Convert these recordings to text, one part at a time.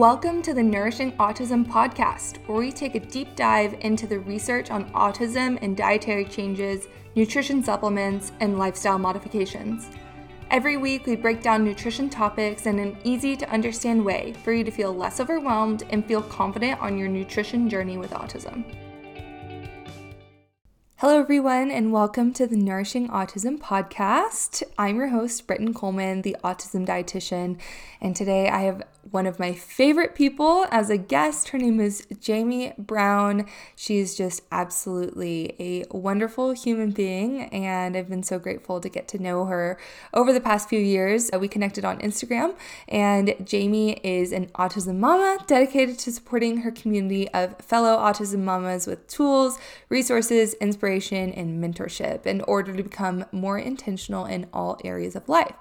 Welcome to the Nourishing Autism podcast, where we take a deep dive into the research on autism and dietary changes, nutrition supplements, and lifestyle modifications. Every week, we break down nutrition topics in an easy to understand way for you to feel less overwhelmed and feel confident on your nutrition journey with autism. Hello, everyone, and welcome to the Nourishing Autism podcast. I'm your host, Brittyn Coleman, the autism dietitian, and today I have one of my favorite people as a guest. Her name is Jamie Brown. She's just absolutely a wonderful human being, and I've been so grateful to get to know her over the past few years. Uh, we connected on Instagram, and Jamie is an autism mama dedicated to supporting her community of fellow autism mamas with tools, resources, inspiration, and mentorship in order to become more intentional in all areas of life.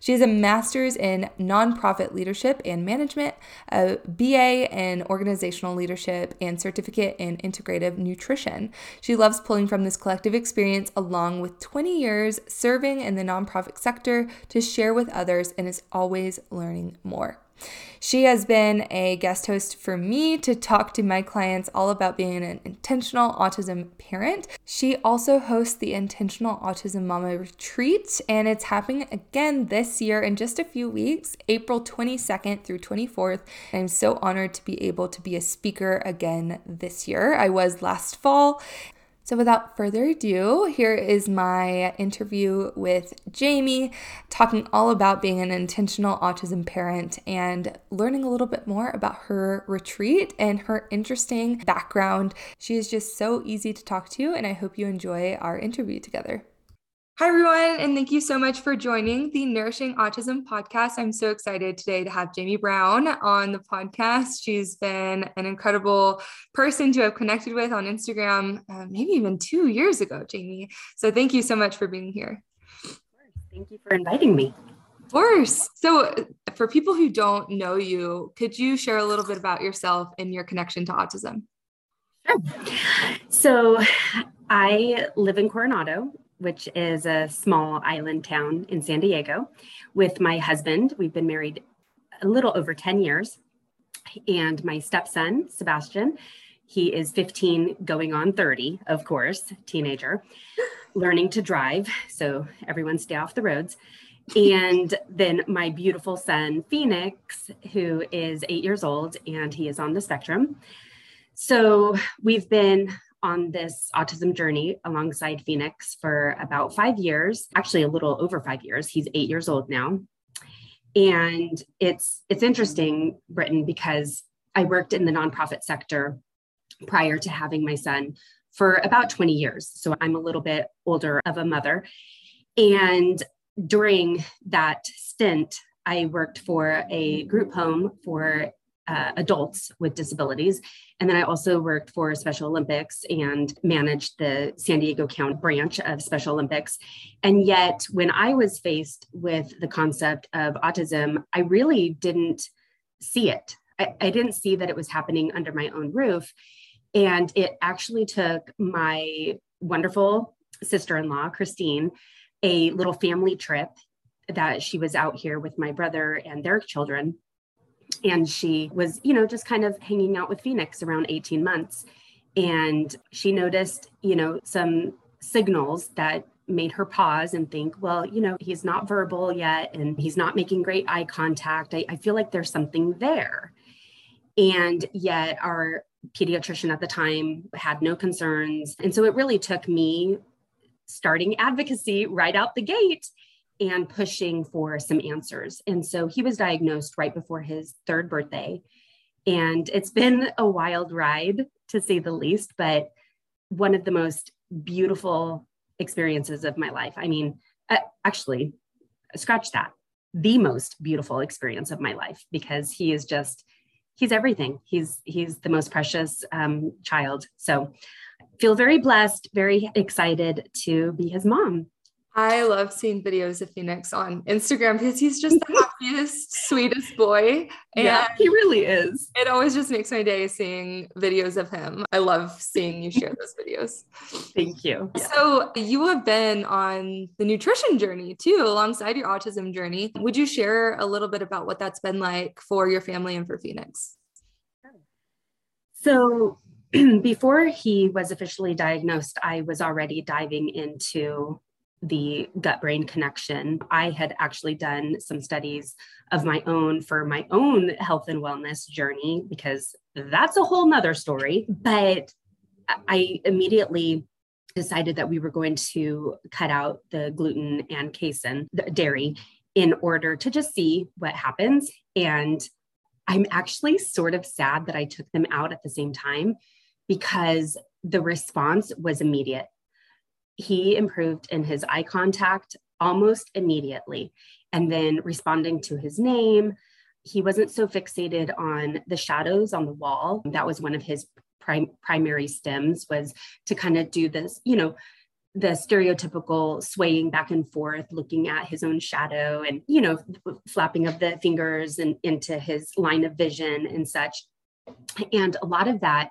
She has a master's in nonprofit leadership and management, a BA in organizational leadership, and certificate in integrative nutrition. She loves pulling from this collective experience along with 20 years serving in the nonprofit sector to share with others and is always learning more. She has been a guest host for me to talk to my clients all about being an intentional autism parent. She also hosts the Intentional Autism Mama Retreat, and it's happening again this year in just a few weeks, April 22nd through 24th. I'm so honored to be able to be a speaker again this year. I was last fall, so, without further ado, here is my interview with Jamie, talking all about being an intentional autism parent and learning a little bit more about her retreat and her interesting background. She is just so easy to talk to, and I hope you enjoy our interview together. Hi, everyone, and thank you so much for joining the Nourishing Autism podcast. I'm so excited today to have Jamie Brown on the podcast. She's been an incredible person to have connected with on Instagram, uh, maybe even two years ago, Jamie. So thank you so much for being here. Thank you for inviting me. Of course. So, for people who don't know you, could you share a little bit about yourself and your connection to autism? Sure. So, I live in Coronado which is a small island town in San Diego, with my husband. We've been married a little over 10 years. And my stepson, Sebastian, he is 15, going on 30, of course, teenager, learning to drive. So everyone stay off the roads. And then my beautiful son, Phoenix, who is eight years old and he is on the spectrum. So we've been on this autism journey alongside Phoenix for about five years, actually a little over five years. He's eight years old now. And it's it's interesting, Brittyn, because I worked in the nonprofit sector prior to having my son for about 20 years. So I'm a little bit older of a mother. And during that stint, I worked for a group home for uh, adults with disabilities. And then I also worked for Special Olympics and managed the San Diego County branch of Special Olympics. And yet, when I was faced with the concept of autism, I really didn't see it. I, I didn't see that it was happening under my own roof. And it actually took my wonderful sister in law, Christine, a little family trip that she was out here with my brother and their children and she was, you know, just kind of hanging out with Phoenix around 18 months. And she noticed, you know, some signals that made her pause and think, well, you know, he's not verbal yet and he's not making great eye contact. I, I feel like there's something there. And yet, our pediatrician at the time had no concerns. And so it really took me starting advocacy right out the gate and pushing for some answers. And so he was diagnosed right before his third birthday. And it's been a wild ride to say the least, but one of the most beautiful experiences of my life. I mean, actually, scratch that. The most beautiful experience of my life because he is just he's everything. He's he's the most precious um, child. So feel very blessed, very excited to be his mom. I love seeing videos of Phoenix on Instagram because he's just the happiest, sweetest boy. And yeah, he really is. It always just makes my day seeing videos of him. I love seeing you share those videos. Thank you. Yeah. So, you have been on the nutrition journey too, alongside your autism journey. Would you share a little bit about what that's been like for your family and for Phoenix? So, before he was officially diagnosed, I was already diving into the gut brain connection. I had actually done some studies of my own for my own health and wellness journey because that's a whole nother story. But I immediately decided that we were going to cut out the gluten and casein, the dairy, in order to just see what happens. And I'm actually sort of sad that I took them out at the same time because the response was immediate he improved in his eye contact almost immediately. And then responding to his name, he wasn't so fixated on the shadows on the wall. That was one of his prim- primary stims was to kind of do this, you know, the stereotypical swaying back and forth, looking at his own shadow and, you know, flapping of the fingers and into his line of vision and such. And a lot of that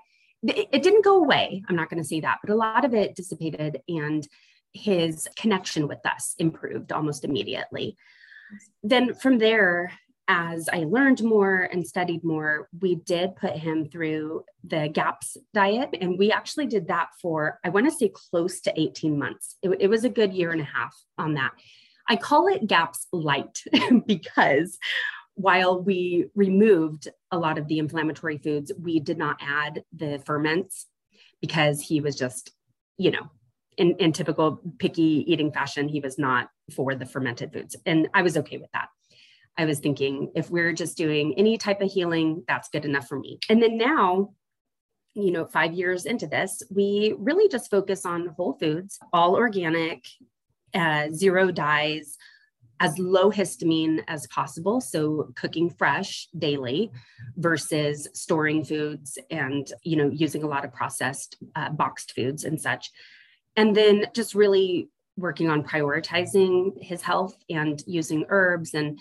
it didn't go away. I'm not going to say that, but a lot of it dissipated and his connection with us improved almost immediately. Then from there, as I learned more and studied more, we did put him through the GAPS diet. And we actually did that for, I want to say, close to 18 months. It, it was a good year and a half on that. I call it GAPS light because while we removed a lot of the inflammatory foods, we did not add the ferments because he was just, you know, in, in typical picky eating fashion, he was not for the fermented foods. And I was okay with that. I was thinking if we're just doing any type of healing, that's good enough for me. And then now, you know, five years into this, we really just focus on whole foods, all organic, uh, zero dyes, as low histamine as possible. So cooking fresh daily versus storing foods and, you know, using a lot of processed uh, boxed foods and such. And then just really working on prioritizing his health and using herbs and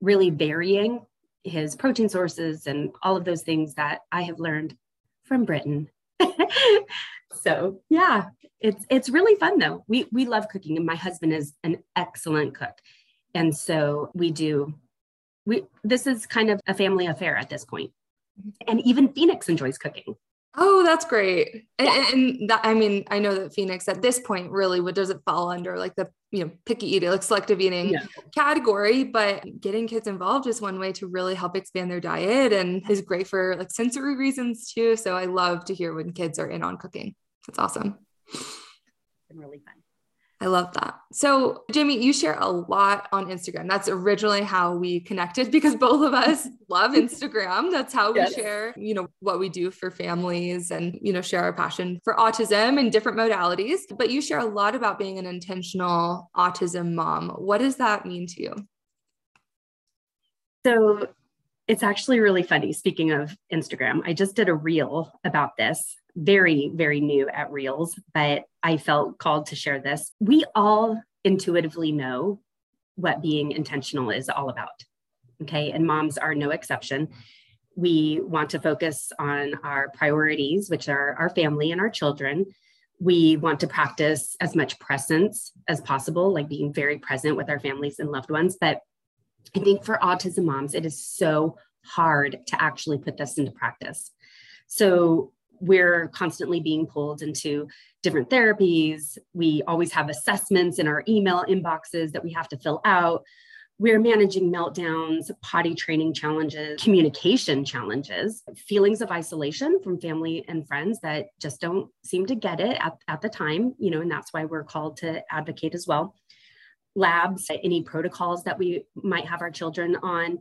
really varying his protein sources and all of those things that I have learned from Brittyn. so yeah, it's it's really fun though. We we love cooking and my husband is an excellent cook. And so we do, we, this is kind of a family affair at this point. Mm-hmm. And even Phoenix enjoys cooking. Oh, that's great. And, and, that, I mean, I know that Phoenix at this point really what does it fall under like the, you know, picky eating, like selective eating yeah. category, but getting kids involved is one way to really help expand their diet and is great for like sensory reasons too. So I love to hear when kids are in on cooking. That's awesome. It's been really fun. I love that. So, Jamie, you share a lot on Instagram. That's originally how we connected because both of us love Instagram. That's how we yes. share, you know, what we do for families and, you know, share our passion for autism and different modalities. But you share a lot about being an intentional autism mom. What does that mean to you? So, it's actually really funny. Speaking of Instagram, I just did a reel about this very, very new at Reels, but I felt called to share this. We all intuitively know what being intentional is all about. Okay. And moms are no exception. We want to focus on our priorities, which are our family and our children. We want to practice as much presence as possible, like being very present with our families and loved ones. But I think for autism moms, it is so hard to actually put this into practice. So we're constantly being pulled into different therapies. We always have assessments in our email inboxes that we have to fill out. We're managing meltdowns, potty training challenges, communication challenges, feelings of isolation from family and friends that just don't seem to get it at, at the time, you know, and that's why we're called to advocate as well. Labs, any protocols that we might have our children on,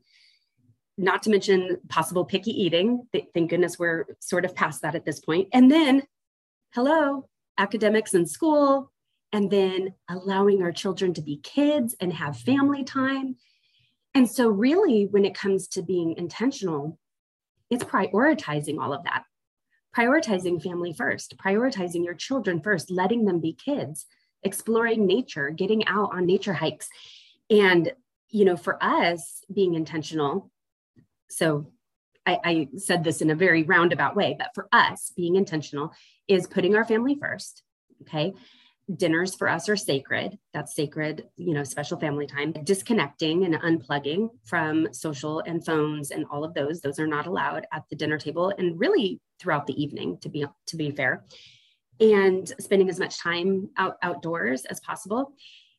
not to mention possible picky eating. Thank goodness we're sort of past that at this point. And then, hello, academics and school, and then allowing our children to be kids and have family time. And so, really, when it comes to being intentional, it's prioritizing all of that, prioritizing family first, prioritizing your children first, letting them be kids, exploring nature, getting out on nature hikes. And, you know, for us being intentional, so I, I said this in a very roundabout way, but for us being intentional is putting our family first. Okay dinners for us are sacred. That's sacred, you know, special family time. Disconnecting and unplugging from social and phones and all of those, those are not allowed at the dinner table and really throughout the evening to be to be fair. And spending as much time out outdoors as possible.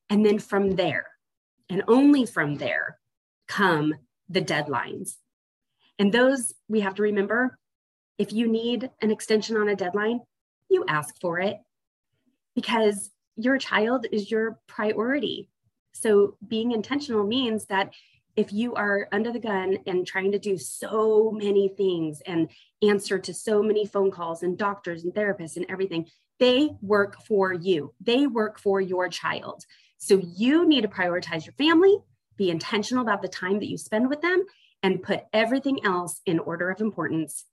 And then from there, and only from there come the deadlines. And those we have to remember if you need an extension on a deadline, you ask for it because your child is your priority. So being intentional means that if you are under the gun and trying to do so many things and answer to so many phone calls and doctors and therapists and everything, they work for you. They work for your child. So you need to prioritize your family, be intentional about the time that you spend with them, and put everything else in order of importance.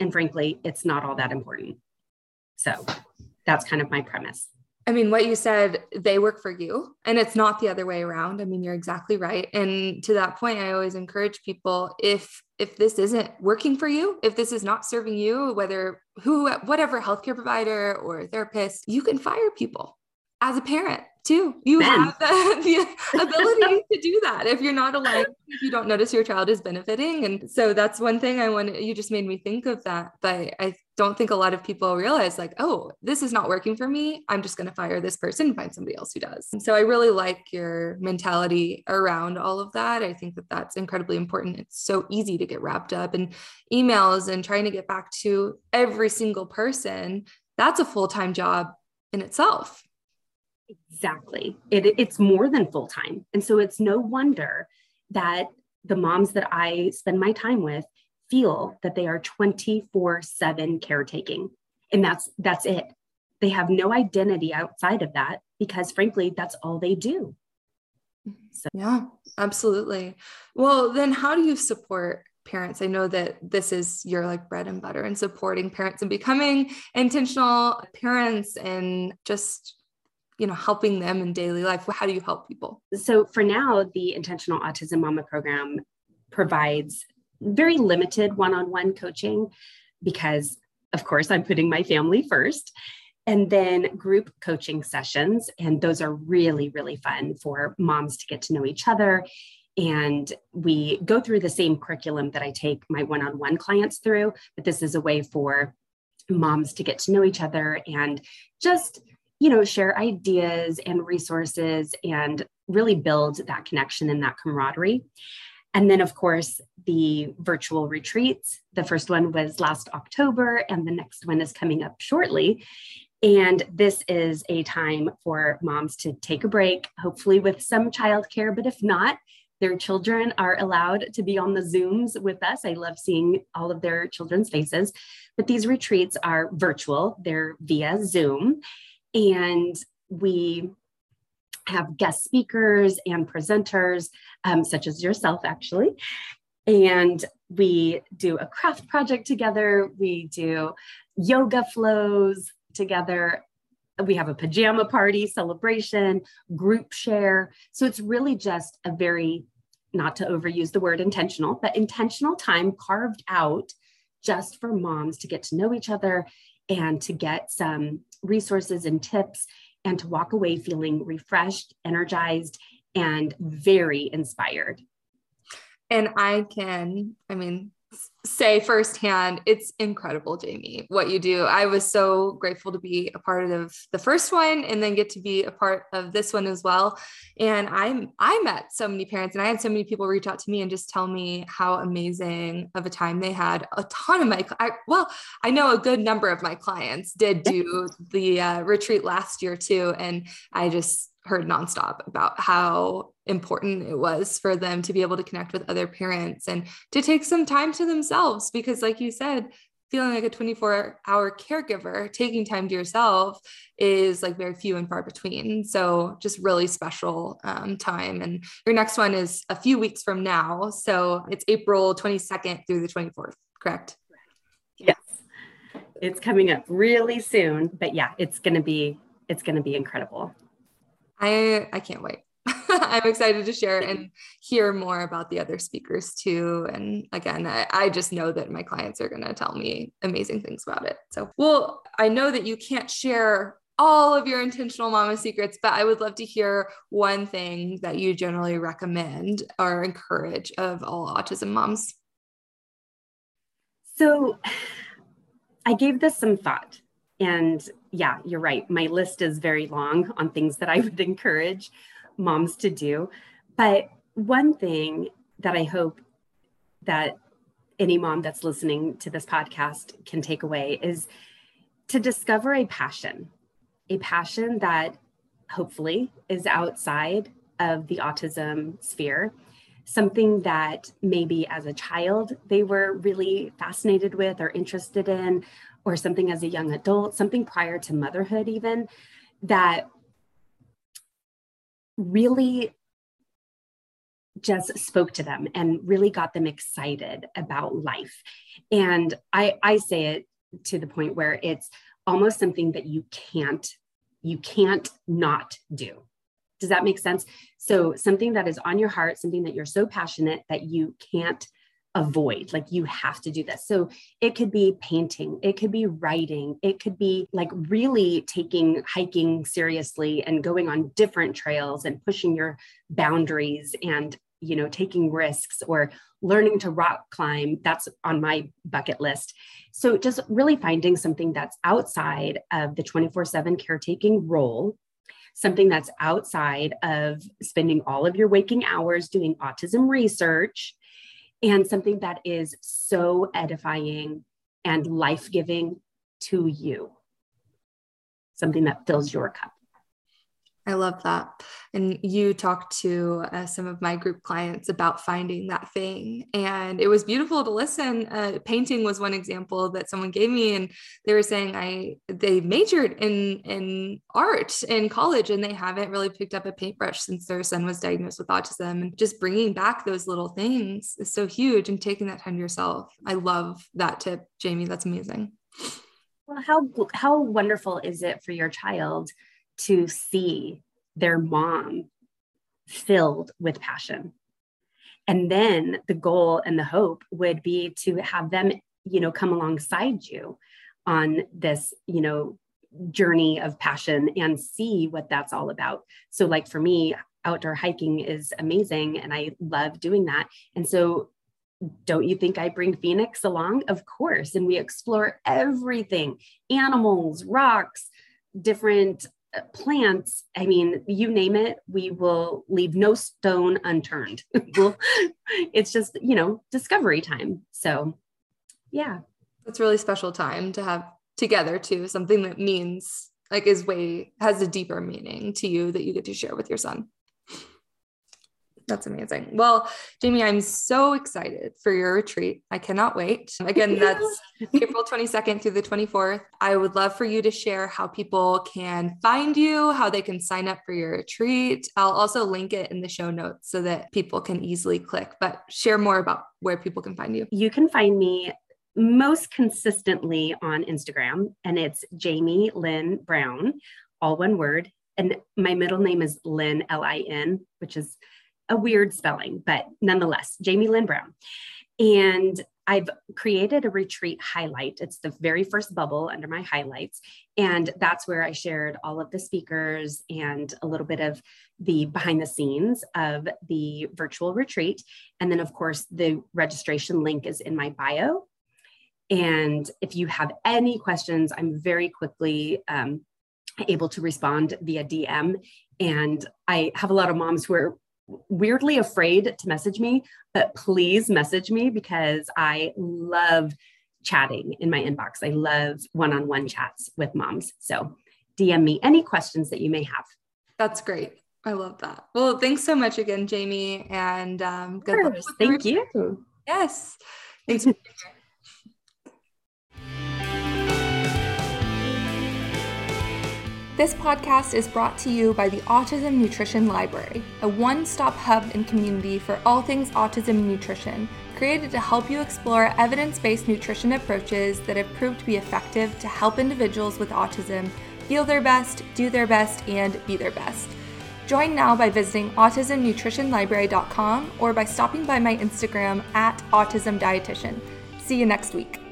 And frankly, it's not all that important. So that's kind of my premise. I mean, what you said, they work for you, and it's not the other way around. I mean, you're exactly right. And to that point, I always encourage people if if this isn't working for you, if this is not serving you, whether who whatever healthcare provider or therapist, you can fire people as a parent too. You ben. have the, the ability to do that if you're not aligned, if you don't notice your child is benefiting. And so that's one thing I want you just made me think of that. But I don't think a lot of people realize like, oh, this is not working for me. I'm just going to fire this person and find somebody else who does. And so I really like your mentality around all of that. I think that that's incredibly important. It's so easy to get wrapped up in emails and trying to get back to every single person. That's a full-time job in itself. Exactly. It, it's more than full time. And so it's no wonder that the moms that I spend my time with feel that they are 24 7 caretaking. And that's that's it. They have no identity outside of that because frankly, that's all they do. Mm-hmm. So. Yeah, absolutely. Well, then how do you support parents i know that this is your like bread and butter and supporting parents and becoming intentional parents and just you know helping them in daily life? How do you help people? So for now the intentional autism mama program provides very limited one-on-one coaching because of course i'm putting my family first and then group coaching sessions and those are really really fun for moms to get to know each other. And we go through the same curriculum that i take my one-on-one clients through but this is a way for moms to get to know each other and just you know, share ideas and resources and really build that connection and that camaraderie. And then, of course, the virtual retreats. The first one was last October, and the next one is coming up shortly. And this is a time for moms to take a break, hopefully with some childcare, but if not, their children are allowed to be on the Zooms with us. I love seeing all of their children's faces. But these retreats are virtual, they're via Zoom. And we have guest speakers and presenters, um, such as yourself, actually. And we do a craft project together, we do yoga flows together. We have a pajama party celebration, group share. So it's really just a very, not to overuse the word intentional, but intentional time carved out just for moms to get to know each other and to get some resources and tips and to walk away feeling refreshed, energized, and very inspired. And I can, I mean, say firsthand, it's incredible, Jamie, what you do. I was so grateful to be a part of the first one and then get to be a part of this one as well. And I'm I met so many parents and I had so many people reach out to me and just tell me how amazing of a time they had. A ton of my I, well, I know a good number of my clients did do the uh, retreat last year too, and I just heard nonstop about how important it was for them to be able to connect with other parents and to take some time to themselves because like you said feeling like a 24 hour caregiver taking time to yourself is like very few and far between. So just really special um, time. And your next one is a few weeks from now. So it's april 22nd through the 24th correct? Yes. It's coming up really soon but yeah it's going to be it's going to be incredible. I I can't wait. I'm excited to share and hear more about the other speakers too. And again, I, I just know that my clients are going to tell me amazing things about it. So, well, I know that you can't share all of your intentional mama secrets, but I would love to hear one thing that you generally recommend or encourage of all autism moms. So I gave this some thought. And yeah, you're right. My list is very long on things that I would encourage moms to do. But one thing that I hope that any mom that's listening to this podcast can take away is to discover a passion, a passion that hopefully is outside of the autism sphere, something that maybe as a child they were really fascinated with or interested in, or something as a young adult, something prior to motherhood, even that really just spoke to them and really got them excited about life. And I, I say it to the point where it's almost something that you can't, you can't not do. Does that make sense? So something that is on your heart, something that you're so passionate that you can't avoid like you have to do this. So it could be painting it could be writing it could be like really taking hiking seriously and going on different trails and pushing your boundaries and you know taking risks or learning to rock climb. That's on my bucket list. So just really finding something that's outside of the 24/7 caretaking role something that's outside of spending all of your waking hours doing autism research and something that is so edifying and life giving to you. Something that fills your cup. I love that. And you talked to uh, some of my group clients about finding that thing. And it was beautiful to listen. Uh, painting was one example that someone gave me. And they were saying I they majored in in art in college and they haven't really picked up a paintbrush since their son was diagnosed with autism. And just bringing back those little things is so huge and taking that time to yourself. I love that tip, Jamie. That's amazing. Well, how how wonderful is it for your child to see their mom filled with passion. And then the goal and the hope would be to have them, you know, come alongside you on this, you know, journey of passion and see what that's all about. So, like for me, outdoor hiking is amazing and I love doing that. And so, don't you think I bring Phoenix along? Of course. And we explore everything animals, rocks, different plants, I mean, you name it, we will leave no stone unturned. we'll, it's just, you know, discovery time. So, yeah. It's really special time to have together too, something that means like is way has a deeper meaning to you that you get to share with your son. That's amazing. Well, Jamie, I'm so excited for your retreat. I cannot wait. Again, that's April 22nd through the 24th. I would love for you to share how people can find you, how they can sign up for your retreat. I'll also link it in the show notes so that people can easily click, but share more about where people can find you. You can find me most consistently on Instagram, and it's Jamie Lynn Brown, all one word. And my middle name is Lynn, L I N, which is a weird spelling, but nonetheless, Jamie Lynn Brown. And I've created a retreat highlight. It's the very first bubble under my highlights. And that's where I shared all of the speakers and a little bit of the behind the scenes of the virtual retreat. And then, of course, the registration link is in my bio. And if you have any questions, I'm very quickly um, able to respond via DM. And I have a lot of moms who are weirdly afraid to message me, but please message me because I love chatting in my inbox. I love one on one chats with moms. So DM me any questions that you may have. That's great. I love that. Well, thanks so much again, Jamie. And um, good luck. Thank you. Yes. Thanks. This podcast is brought to you by the Autism Nutrition Library, a one stop hub and community for all things autism nutrition, created to help you explore evidence based nutrition approaches that have proved to be effective to help individuals with autism feel their best, do their best, and be their best. Join now by visiting autismnutritionlibrary.com or by stopping by my Instagram at autismdietitian. See you next week.